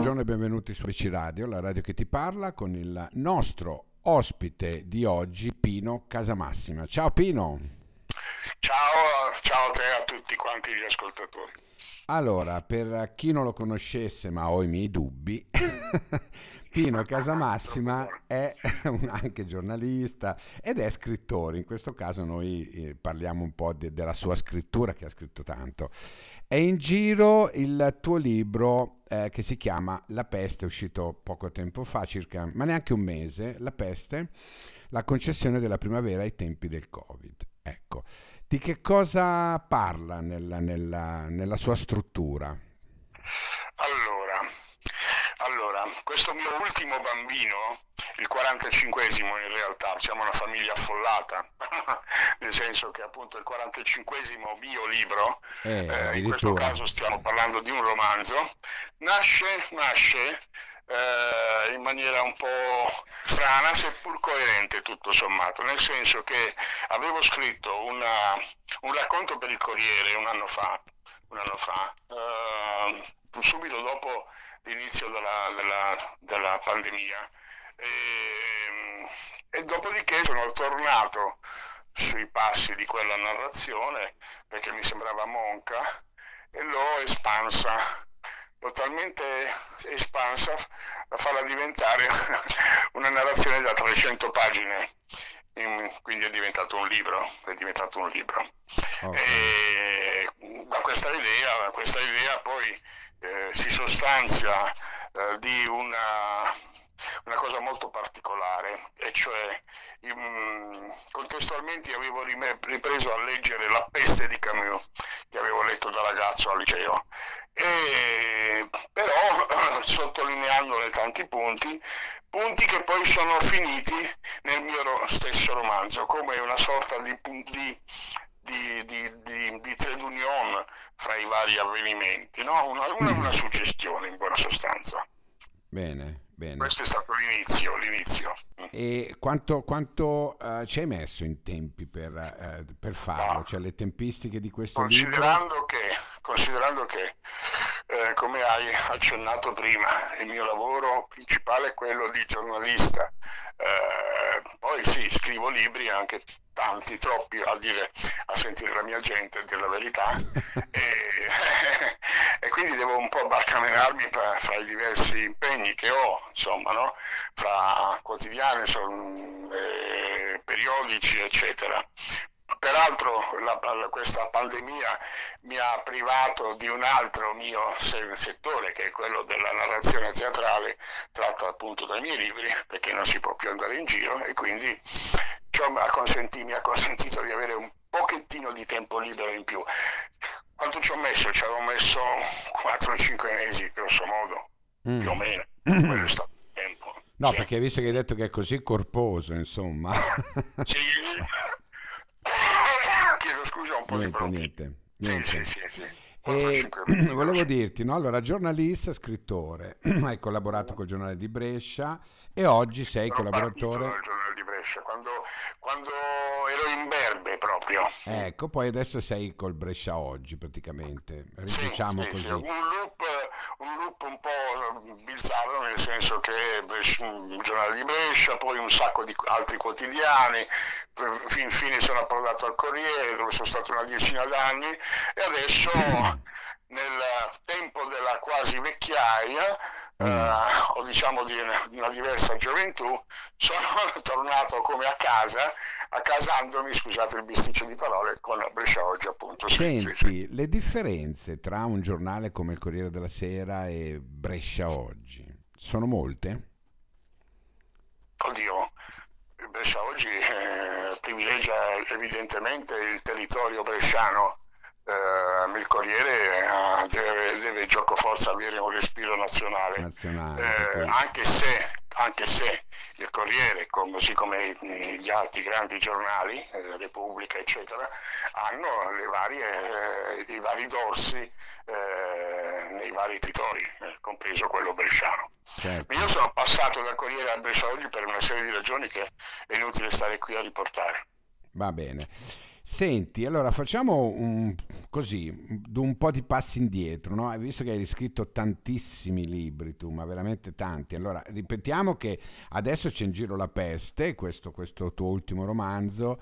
buongiorno e benvenuti su Ricci Radio, la radio che ti parla, con il nostro ospite di oggi, Pino Casamassima. Ciao Pino! Ciao, ciao a te e a tutti quanti gli ascoltatori. Allora, per chi non lo conoscesse ma ho i miei dubbi, Pino Casamassima è anche giornalista ed è scrittore. In questo caso noi eh, parliamo un po' de, della sua scrittura che ha scritto tanto. È in giro il tuo libro eh, che si chiama La peste, è uscito poco tempo fa, circa, ma neanche un mese, La peste, la concessione della primavera ai tempi del Covid. Di che cosa parla nella, nella, nella sua struttura? Allora, allora, questo mio ultimo bambino, il 45esimo in realtà, siamo una famiglia affollata, nel senso che appunto il 45esimo mio libro, Eh, eh, in questo caso stiamo parlando di un romanzo, nasce, nasce eh, in maniera un po' strana, seppur coerente tutto sommato, nel senso che avevo scritto una- un racconto per il Corriere un anno fa, un anno fa, eh, subito dopo l'inizio della, della- della pandemia. E, e dopodiché sono tornato sui passi di quella narrazione perché mi sembrava monca e l'ho espansa, l'ho talmente espansa da farla diventare una narrazione da 300 pagine, in- quindi è diventato un libro, è diventato un libro. Ok. E questa idea, questa idea poi eh, si sostanzia eh, di una, una cosa molto particolare, e cioè mm, contestualmente avevo ripreso a leggere La peste di Camus, che avevo letto da ragazzo al liceo, e, però sottolineandone tanti punti, punti che poi sono finiti nel mio stesso romanzo, come una sorta di, di, di, di, di, di fra i vari avvenimenti, no? una, una, una suggestione in buona sostanza. Bene, bene. Questo è stato l'inizio, l'inizio. E quanto, quanto eh, ci hai messo in tempi per, eh, per farlo? Ma- Cioè le tempistiche di questo libro? Considerando che, considerando che eh, come hai accennato prima, il mio lavoro principale è quello di giornalista, eh, poi sì, scrivo libri, anche tanti, troppi, a dire, a sentire la mia gente, a dire la verità, e, e quindi devo un po' barcamenarmi fra, i diversi impegni che ho, insomma, no? fra quotidiani, eh, periodici, eccetera. Peraltro la- questa pandemia mi ha privato di un altro mio se- settore, che è quello della narrazione teatrale, tratto appunto dai miei libri, perché non si può più andare in giro e quindi ciò mi ha, mi ha consentito di avere un pochettino di tempo libero in più. Quanto ci ho messo? Ci avevo messo 4-5 mesi, grosso modo, Mm. più o meno. Quello è stato il tempo. No, Sì. perché visto che hai detto che è così corposo, insomma. Sì. Chiedo scusa un po' di niente, niente, Sì, niente. sì, sì. E 4-5 mesi, volevo dirti, no? Allora, giornalista, scrittore, hai collaborato col giornale di Brescia e oggi sei Sono collaboratore. dal giornale di Brescia quando, quando ero in berbe proprio. Ecco, poi adesso sei col Brescia oggi praticamente, Sì, diciamo sì, così. sì, un loop, un loop un po' bizzarro nel senso che Brescia- il giornale di Brescia, poi un sacco di altri quotidiani, fin fine sono approdato al Corriere dove sono stato una decina d'anni e adesso quasi vecchiaia eh, o diciamo di una, di una diversa gioventù sono tornato come a casa accasandomi, scusate il bisticcio di parole, con Brescia oggi appunto. Sì, sì, sì. Senti, le differenze tra un giornale come il Corriere della Sera e Brescia oggi sono molte? Oddio, Brescia oggi eh, privilegia evidentemente il territorio bresciano. Eh, il Corriere eh, deve, deve gioco forza avere un respiro nazionale, Nazionale, Eh, anche, se, anche se il Corriere, come- così come gli altri grandi giornali, eh, Repubblica, eccetera, hanno le varie, eh, i vari dorsi eh, nei vari territori, eh, compreso quello bresciano. certo. Io sono passato dal Corriere al Brescia oggi per una serie di ragioni che è inutile stare qui a riportare. Va bene. Senti, allora facciamo un, così, un po' di passi indietro, no? Visto che hai scritto tantissimi libri tu, ma veramente tanti. Allora, ripetiamo che adesso c'è in giro La peste, questo, questo tuo ultimo romanzo,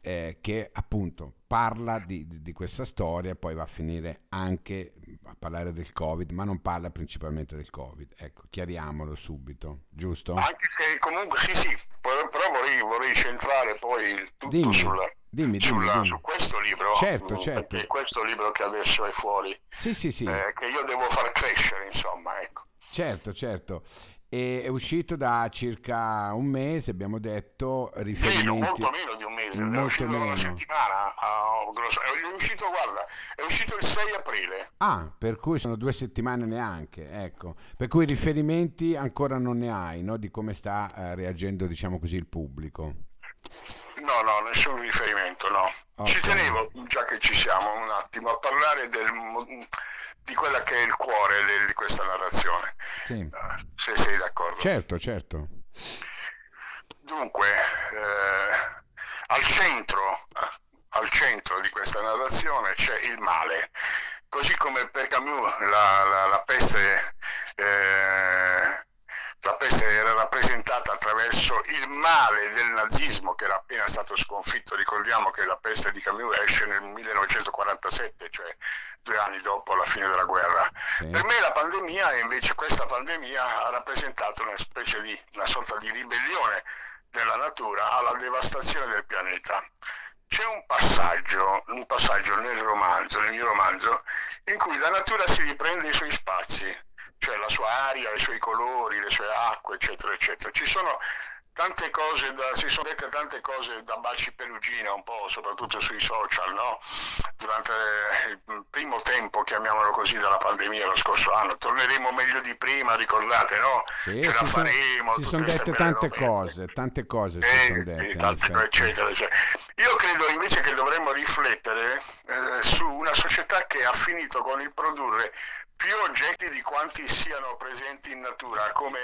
eh, che appunto parla di, di, di, questa storia, poi va a finire anche a parlare del Covid, ma non parla principalmente del Covid. Ecco, chiariamolo subito, giusto? Anche se comunque sì, sì, però vorrei, vorrei centrare poi tutto dimmi, sulla, dimmi, sulla, dimmi, su questo libro. Certo, certo. Perché questo libro che adesso è fuori, sì, sì, sì. Eh, che io devo far crescere, insomma, ecco. Certo, certo e è uscito da circa un mese, abbiamo detto, riferimenti... Meno, molto meno di un mese, molto è uscito meno. una settimana, uh, è uscito, guarda, è uscito il 6 aprile. Ah, per cui sono due settimane neanche, ecco, per cui riferimenti ancora non ne hai, no? Di come sta uh, reagendo, diciamo così, il pubblico. No, no, nessun riferimento, no. Okay. Ci tenevo, già che ci siamo, un attimo a parlare del, di quella che è il cuore di questa narrazione. Sì. Uh, se sei d'accordo. Certo, certo. Dunque, eh, al, centro, al centro di questa narrazione c'è il male. Così come per Camus la, la, la peste eh, la peste era rappresentata attraverso il male del nazismo che era appena stato sconfitto. Ricordiamo che la peste di Camus esce nel 1947, cioè due anni dopo la fine della guerra. Sì. Per me la pandemia, invece, questa pandemia ha rappresentato una specie di, una sorta di ribellione della natura alla devastazione del pianeta. C'è un passaggio, un passaggio nel romanzo, nel mio romanzo, in cui la natura si riprende i suoi spazi, cioè la sua aria, i suoi colori, le sue acque, eccetera, eccetera. Ci sono tante cose, da, si sono dette tante cose da baci perugina un po', soprattutto sui social, no? Durante il primo tempo, chiamiamolo così, della pandemia lo scorso anno. Torneremo meglio di prima, ricordate, no? Sì, Ce la faremo. Sono, si sono dette tante cose, tante cose si eh, sono dette. Sì, tante, eccetera, eccetera. Io credo invece che dovremmo riflettere eh, su una società che ha finito con il produrre più oggetti di quanti siano presenti in natura, come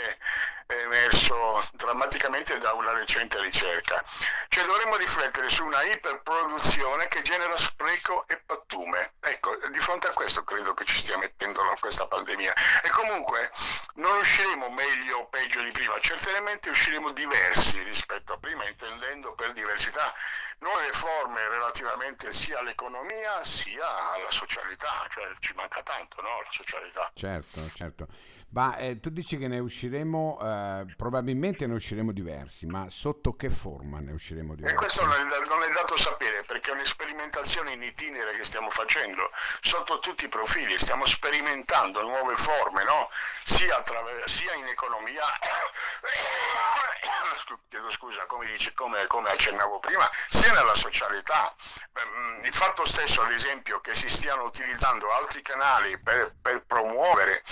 emerso drammaticamente da una recente ricerca. Cioè dovremmo riflettere su una iperproduzione che genera spreco e pattume. Ecco, di fronte a questo credo che ci stia mettendo questa pandemia. E comunque non usciremo meglio o peggio di prima, certamente usciremo diversi rispetto a prima, intendendo per diversità nuove forme relativamente sia all'economia sia alla socialità, cioè ci manca tanto, no? La socialità. Certo, certo. Ma eh, tu dici che ne usciremo, eh, probabilmente ne usciremo diversi, ma sotto che forma ne usciremo diversi? E questo non è, non è dato sapere perché è un'esperimentazione in itinere che stiamo facendo sotto tutti i profili, stiamo sperimentando nuove forme, no? sia, sia, in economia, chiedo scusa, come, dice, come, come accennavo prima, sia nella socialità. Ehm, il fatto stesso, ad esempio, che si stiano utilizzando altri canali per, per promuovere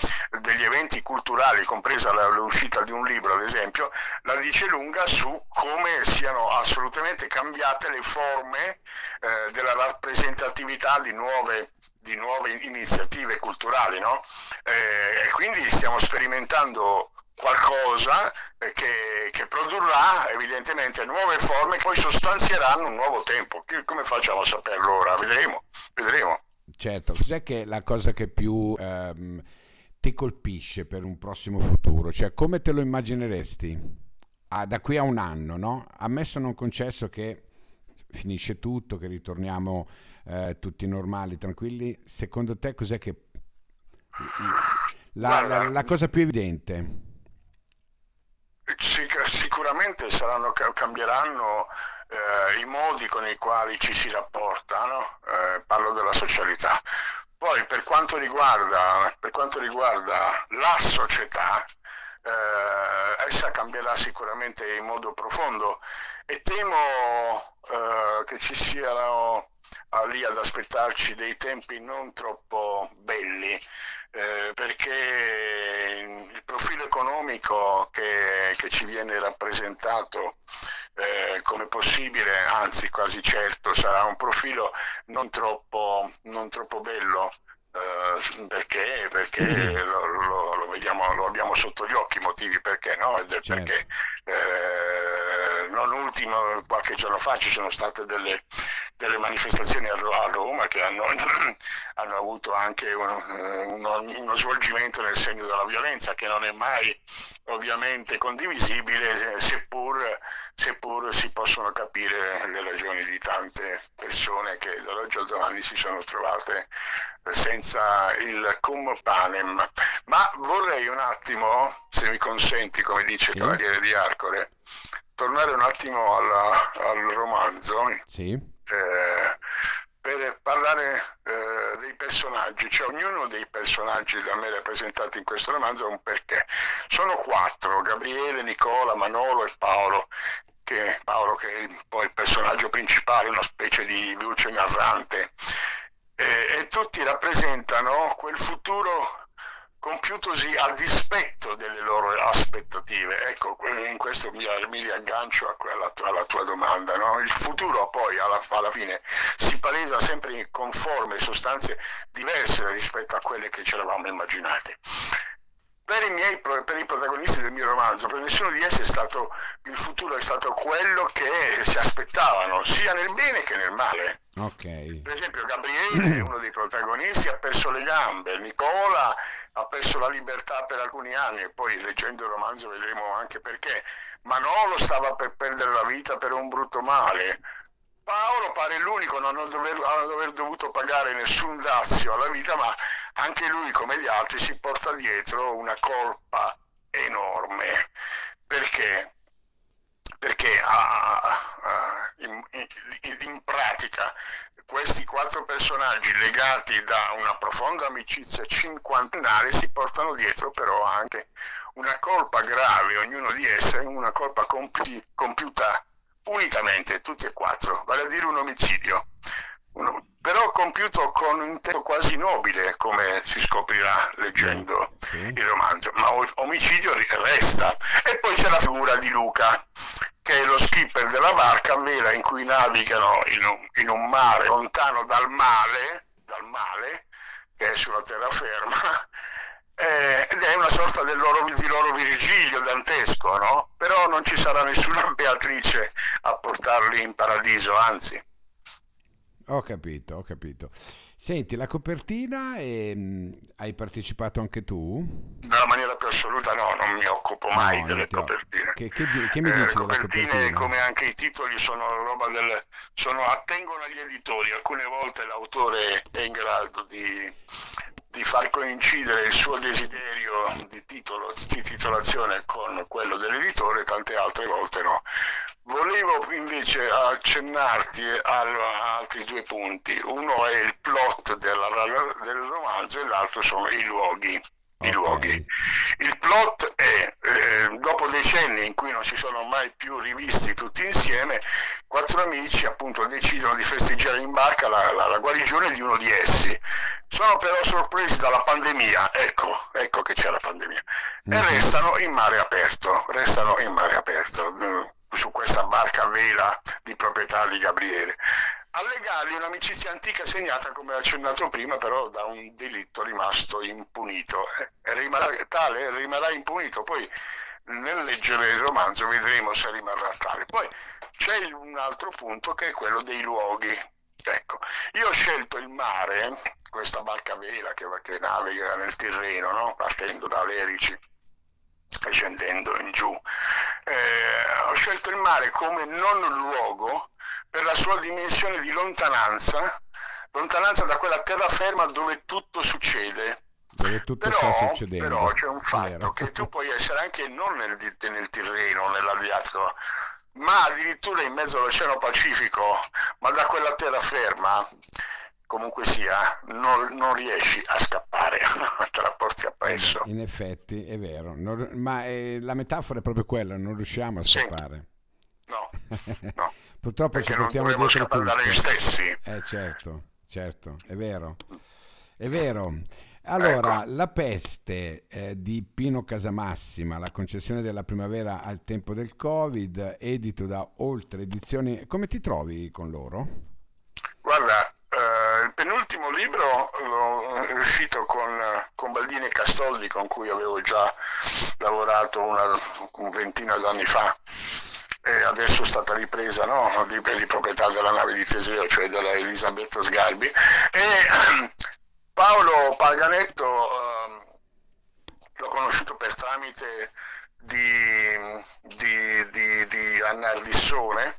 degli eventi culturali, compresa l'uscita di un libro, ad esempio, la dice lunga su come siano assolutamente cambiate le forme eh, della rappresentatività di nuove, di nuove iniziative culturali. No? Eh, e quindi stiamo sperimentando qualcosa che, che, produrrà evidentemente nuove forme che poi sostanzieranno un nuovo tempo. Come facciamo a saperlo ora? Vedremo, vedremo. Certo, cos'è che la cosa che più ehm, ti colpisce per un prossimo futuro? Cioè, come te lo immagineresti? Ah, da qui a un anno, no? Ammesso non concesso che finisce tutto, che ritorniamo eh, tutti normali, tranquilli, secondo te cos'è che... La, la, la cosa più evidente? sicuramente saranno, cambieranno eh, i modi con i quali ci si rapporta, no? eh, parlo della socialità. Poi per quanto riguarda, per quanto riguarda la società, eh, essa cambierà sicuramente in modo profondo e temo eh, che ci siano ah, lì ad aspettarci dei tempi non troppo belli eh, perché il profilo economico che, che ci viene rappresentato eh, come possibile, anzi quasi certo, sarà un profilo non troppo, non troppo bello Uh, perché, perché lo, lo, lo, vediamo, lo abbiamo sotto gli occhi i motivi perché no? Certo. perché eh, non ultimo qualche giorno fa ci sono state delle, delle manifestazioni a, Roma che hanno, hanno avuto anche uno, uno, uno, svolgimento nel segno della violenza che non è mai ovviamente condivisibile seppur, seppur si possono capire le ragioni di tante persone che dall'oggi al domani si sono trovate senza il cum panem. Ma vorrei un attimo, se mi consenti, come dice il Cavaliere di Arcore, tornare un attimo alla, al romanzo. Sì. Eh, per parlare eh, dei personaggi, cioè ognuno dei personaggi da me rappresentati in questo romanzo ha un perché. Sono quattro, Gabriele, Nicola, Manolo e Paolo, che, Paolo che è poi il personaggio principale, una specie di luce narrante, eh, e tutti rappresentano quel futuro compiutosi a dispetto delle loro aspettative. Ecco, in questo mi, mi riaggancio a quella, alla tua domanda. No? Il futuro poi alla, alla, fine si palesa sempre con forme e sostanze diverse rispetto a quelle che ci eravamo immaginate. Per i, miei, per i protagonisti del mio romanzo, per nessuno di essi è stato, il futuro è stato quello che si aspettavano, sia nel bene che nel male. Okay. Per esempio Gabriele, uno dei protagonisti, ha perso le gambe, Nicola ha perso la libertà per alcuni anni e poi leggendo il romanzo vedremo anche perché. Manolo stava per perdere la vita per un brutto male. Paolo pare l'unico a non dover, a non aver dovuto pagare nessun dazio alla vita, ma anche lui come gli altri si porta dietro una colpa enorme. Perché? Perché ah, ah, in, in, in pratica questi quattro personaggi legati da una profonda amicizia cinquantennale si portano dietro però anche una colpa grave, ognuno di esse, una colpa compi- compiuta unitamente, tutti e quattro, vale a dire un omicidio però compiuto con un intento quasi nobile, come si scoprirà leggendo sì. il romanzo, ma omicidio resta. E poi c'è la figura di Luca, che è lo skipper della barca a vela in cui navigano in un, in un mare lontano dal male, dal male, che è sulla terraferma, eh, ed è una sorta del loro, di loro Virgilio dantesco, no? Però non ci sarà nessuna Beatrice a portarli in paradiso, anzi. Ho capito, ho capito. Senti, la copertina e, mh, hai partecipato anche tu? Nella maniera più assoluta no, non mi occupo mai no, delle copertine. Che, che, che mi dici eh, della copertina? come anche i titoli sono roba del, sono, attengono agli editori, alcune volte l'autore è in grado di, di far coincidere il suo desiderio di, titolo, di titolazione con quello dell'editore, tante altre volte no. Volevo invece accennarti a, altri due punti. Uno è il plot della, del romanzo e l'altro sono i luoghi. I okay. luoghi. Il plot è, eh, dopo decenni in cui non si sono mai più rivisti tutti insieme, quattro amici appunto decidono di festeggiare in barca la, la, la guarigione di uno di essi. Sono però sorpresi dalla pandemia, ecco, ecco che c'è la pandemia, mm-hmm. e mhm. restano in mare aperto, restano in mare aperto su questa barca a vela di proprietà di Gabriele. A legargli un'amicizia antica segnata, come accennato prima, però da un delitto rimasto impunito. E rimarrà tale, rimarrà impunito. Poi nel leggere il romanzo vedremo se rimarrà tale. Poi c'è un altro punto che è quello dei luoghi. Ecco, io ho scelto il mare, questa barca vela che, che naviga nel Tirreno, no? partendo da Lerici scendendo in giù. Eh, ho scelto il mare come non luogo per la sua dimensione di lontananza, lontananza da quella terraferma dove tutto succede. Dove tutto però, sta succedendo. Però c'è un fatto che tu puoi essere anche non nel, nel Tirreno, nell'Adriatico, ma addirittura in mezzo all'Oceano Pacifico, ma da quella terraferma comunque sia, non, non, riesci a scappare, te la porti appresso. In effetti è vero, non, ma eh, la metafora è proprio quella, non riusciamo a scappare. Sì. No, no. Purtroppo Perché ci portiamo dietro tutto. noi stessi. Eh certo, certo, è vero. È vero. Allora, ecco. La peste eh, di Pino Casamassima, la concessione della primavera al tempo del Covid, edito da Oltre Edizioni. Come ti trovi con loro? Guarda, Uh, il penultimo libro è uscito con, con Baldini e Castoldi, con cui avevo già lavorato una, una ventina d'anni fa. E adesso è stata ripresa no? di, di, proprietà della nave di Teseo, cioè della Elisabetta Sgarbi. E Paolo Paganetto eh, l'ho conosciuto per tramite di, di, di, di Anna Ardissone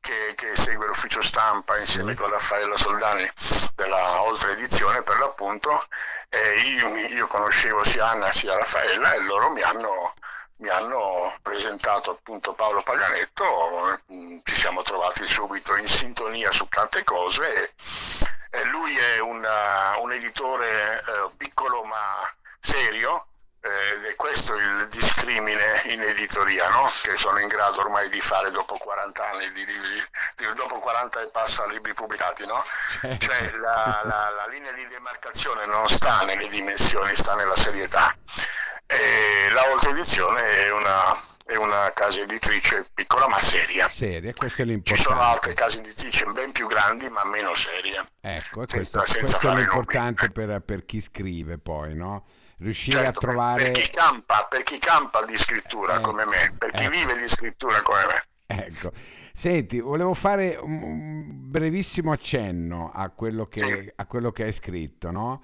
che, che, segue l'ufficio stampa insieme con Raffaella Soldani della Oltre Edizione per l'appunto e io, io conoscevo sia Anna sia Raffaella e loro mi hanno mi hanno presentato appunto Paolo Paganetto, mm, ci siamo trovati subito in sintonia su tante cose e, lui è una, un editore eh, piccolo ma serio ed è questo il discrimine in editoria no? che sono in grado ormai di fare dopo 40 anni di libri, di, dopo 40 e passa libri pubblicati no? Certo. cioè la, la, la linea di demarcazione non sta nelle dimensioni, sta nella serietà e la Oltre Edizione è una, è una, casa editrice piccola ma seria. Seria, questo è l'importante. Ci sono altre case editrici ben più grandi ma meno serie. Ecco, senza, questo, senza questo è l'importante per, per, chi scrive poi, no? Riuscire certo, a trovare... Per, chi campa, per chi campa di scrittura eh, come me, per chi eh. vive di scrittura come me. Ecco, senti, volevo fare un brevissimo accenno a quello che, a quello che hai scritto, no?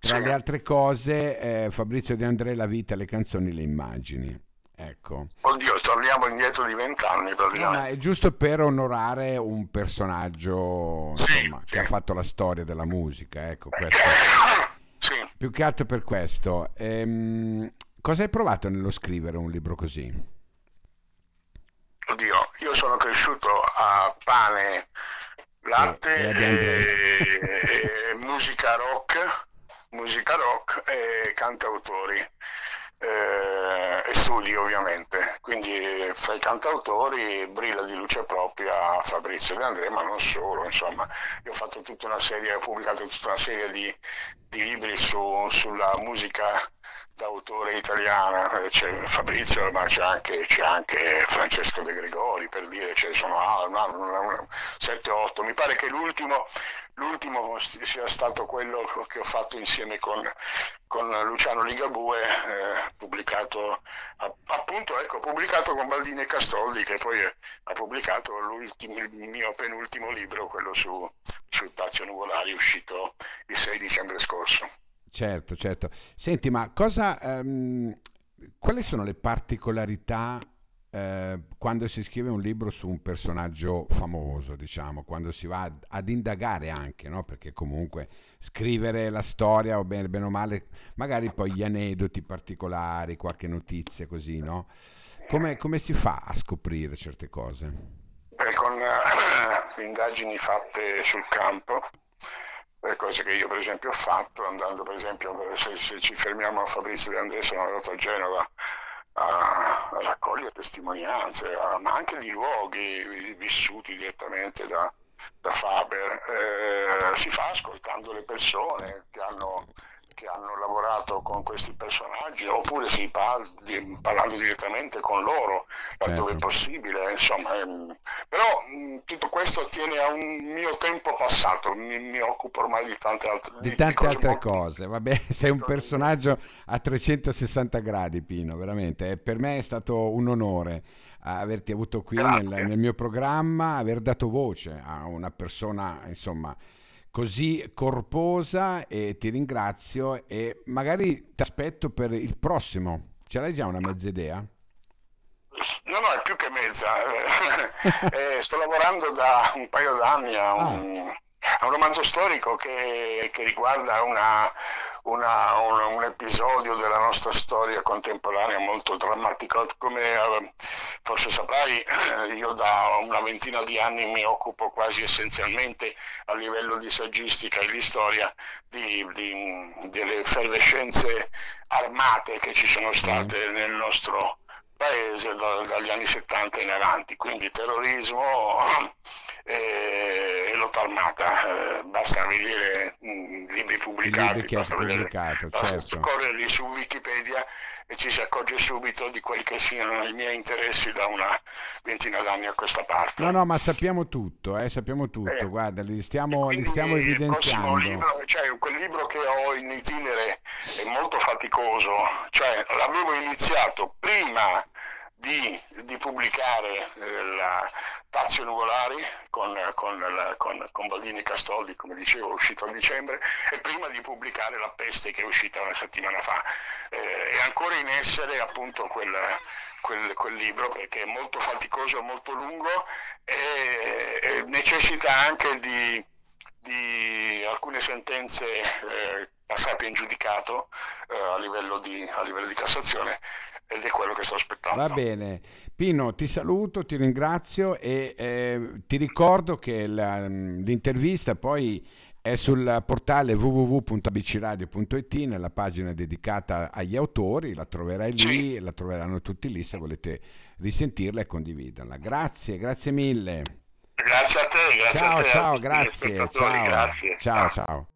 Tra sì. le altre cose, eh, Fabrizio De André, la vita, le canzoni, le immagini. Ecco. Oddio, torniamo indietro di vent'anni praticamente. No, è giusto per onorare un personaggio insomma, sì, che ha fatto la storia della musica. Ecco, questo. Sì. Più che altro per questo. Ehm, cosa hai provato nello scrivere un libro così? Oddio, io sono cresciuto a pane, latte e, e, e musica rock musica rock e cantautori eh, e studi ovviamente. Quindi fra i cantautori brilla di luce propria Fabrizio De André, ma non solo, insomma, io ho fatto tutta una serie, ho pubblicato tutta una serie di, di libri su, sulla musica d'autore italiana, eh, c'è Fabrizio, ma c'è anche, c'è anche, Francesco De Gregori, per dire, ce ne sono 7-8, mi pare che l'ultimo, l'ultimo, sia stato quello che ho fatto insieme con, con Luciano Ligabue, eh, pubblicato appunto ecco, pubblicato con Baldini e Castoldi, che poi ha pubblicato il mio penultimo libro, quello su, sul Tazio Nuvolari, uscito il 6 dicembre scorso. Certo, certo. Senti, ma cosa, um, quali sono le particolarità eh, quando si scrive un libro su un personaggio famoso, diciamo, quando si va ad, ad indagare anche, no? Perché comunque scrivere la storia, o bene, bene o male, magari poi gli aneddoti particolari, qualche notizia così, no? Come, come si fa a scoprire certe cose? Beh, con uh, indagini fatte sul campo le cose che io per esempio ho fatto, andando per esempio, se, se ci fermiamo a Fabrizio De André, sono andato a Genova a, a raccogliere testimonianze, a, ma anche di luoghi vissuti direttamente da, da Faber, eh, si fa ascoltando le persone che hanno che hanno lavorato con questi personaggi oppure si parla di, parlando direttamente con loro laddove certo. è possibile insomma ehm, però mh, tutto questo attiene a un mio tempo passato mi, mi occupo ormai di tante altre, di tante cose altre molto... cose vabbè sei un personaggio a 360 gradi Pino veramente e per me è stato un onore averti avuto qui nel, nel mio programma aver dato voce a una persona insomma così corposa e ti ringrazio e magari ti aspetto per il prossimo. Ce l'hai già una mezza idea? No, no, è più che mezza. eh, sto lavorando da un paio d'anni a un, ah. A un romanzo storico che, che riguarda una, una, una, un episodio della nostra storia contemporanea molto drammatico. Come eh, forse saprai, eh, io da una ventina di anni mi occupo quasi essenzialmente a livello di saggistica e di storia di, di, delle effervescenze armate che ci sono state mm. nel nostro paese da, dagli anni 70 in avanti, quindi terrorismo e, e lotta armata, eh, basta vedere mh, mm, libri pubblicati, libri basta, vedere, certo. basta su Wikipedia e ci si accorge subito di quelli che siano i miei interessi da una ventina d'anni a questa parte. No, no, ma sappiamo tutto, eh, sappiamo tutto, eh, guarda, li stiamo, li stiamo evidenziando. Il libro, cioè, quel libro che ho in itinere è molto faticoso, cioè l'avevo iniziato prima di, di pubblicare eh, la Tazio Nuvolari con, con, la, con, con Baldini e Castoldi, come dicevo, uscito a dicembre, e prima di pubblicare La Peste che è uscita una settimana fa. Eh, è ancora in essere appunto quel, quel, quel, libro perché è molto faticoso, molto lungo e, e necessita anche di, di alcune sentenze eh, passate in giudicato eh, a, livello di, a livello di Cassazione ed è quello che sto aspettando. Va bene. Pino, ti saluto, ti ringrazio e eh, ti ricordo che la, l'intervista poi è sul portale www.abcradio.it nella pagina dedicata agli autori, la troverai lì, sì. la troveranno tutti lì se volete risentirla e condividerla. Grazie, grazie mille. Grazie a te, grazie ciao, a te. Ciao, grazie, ciao, grazie. Ciao, ciao.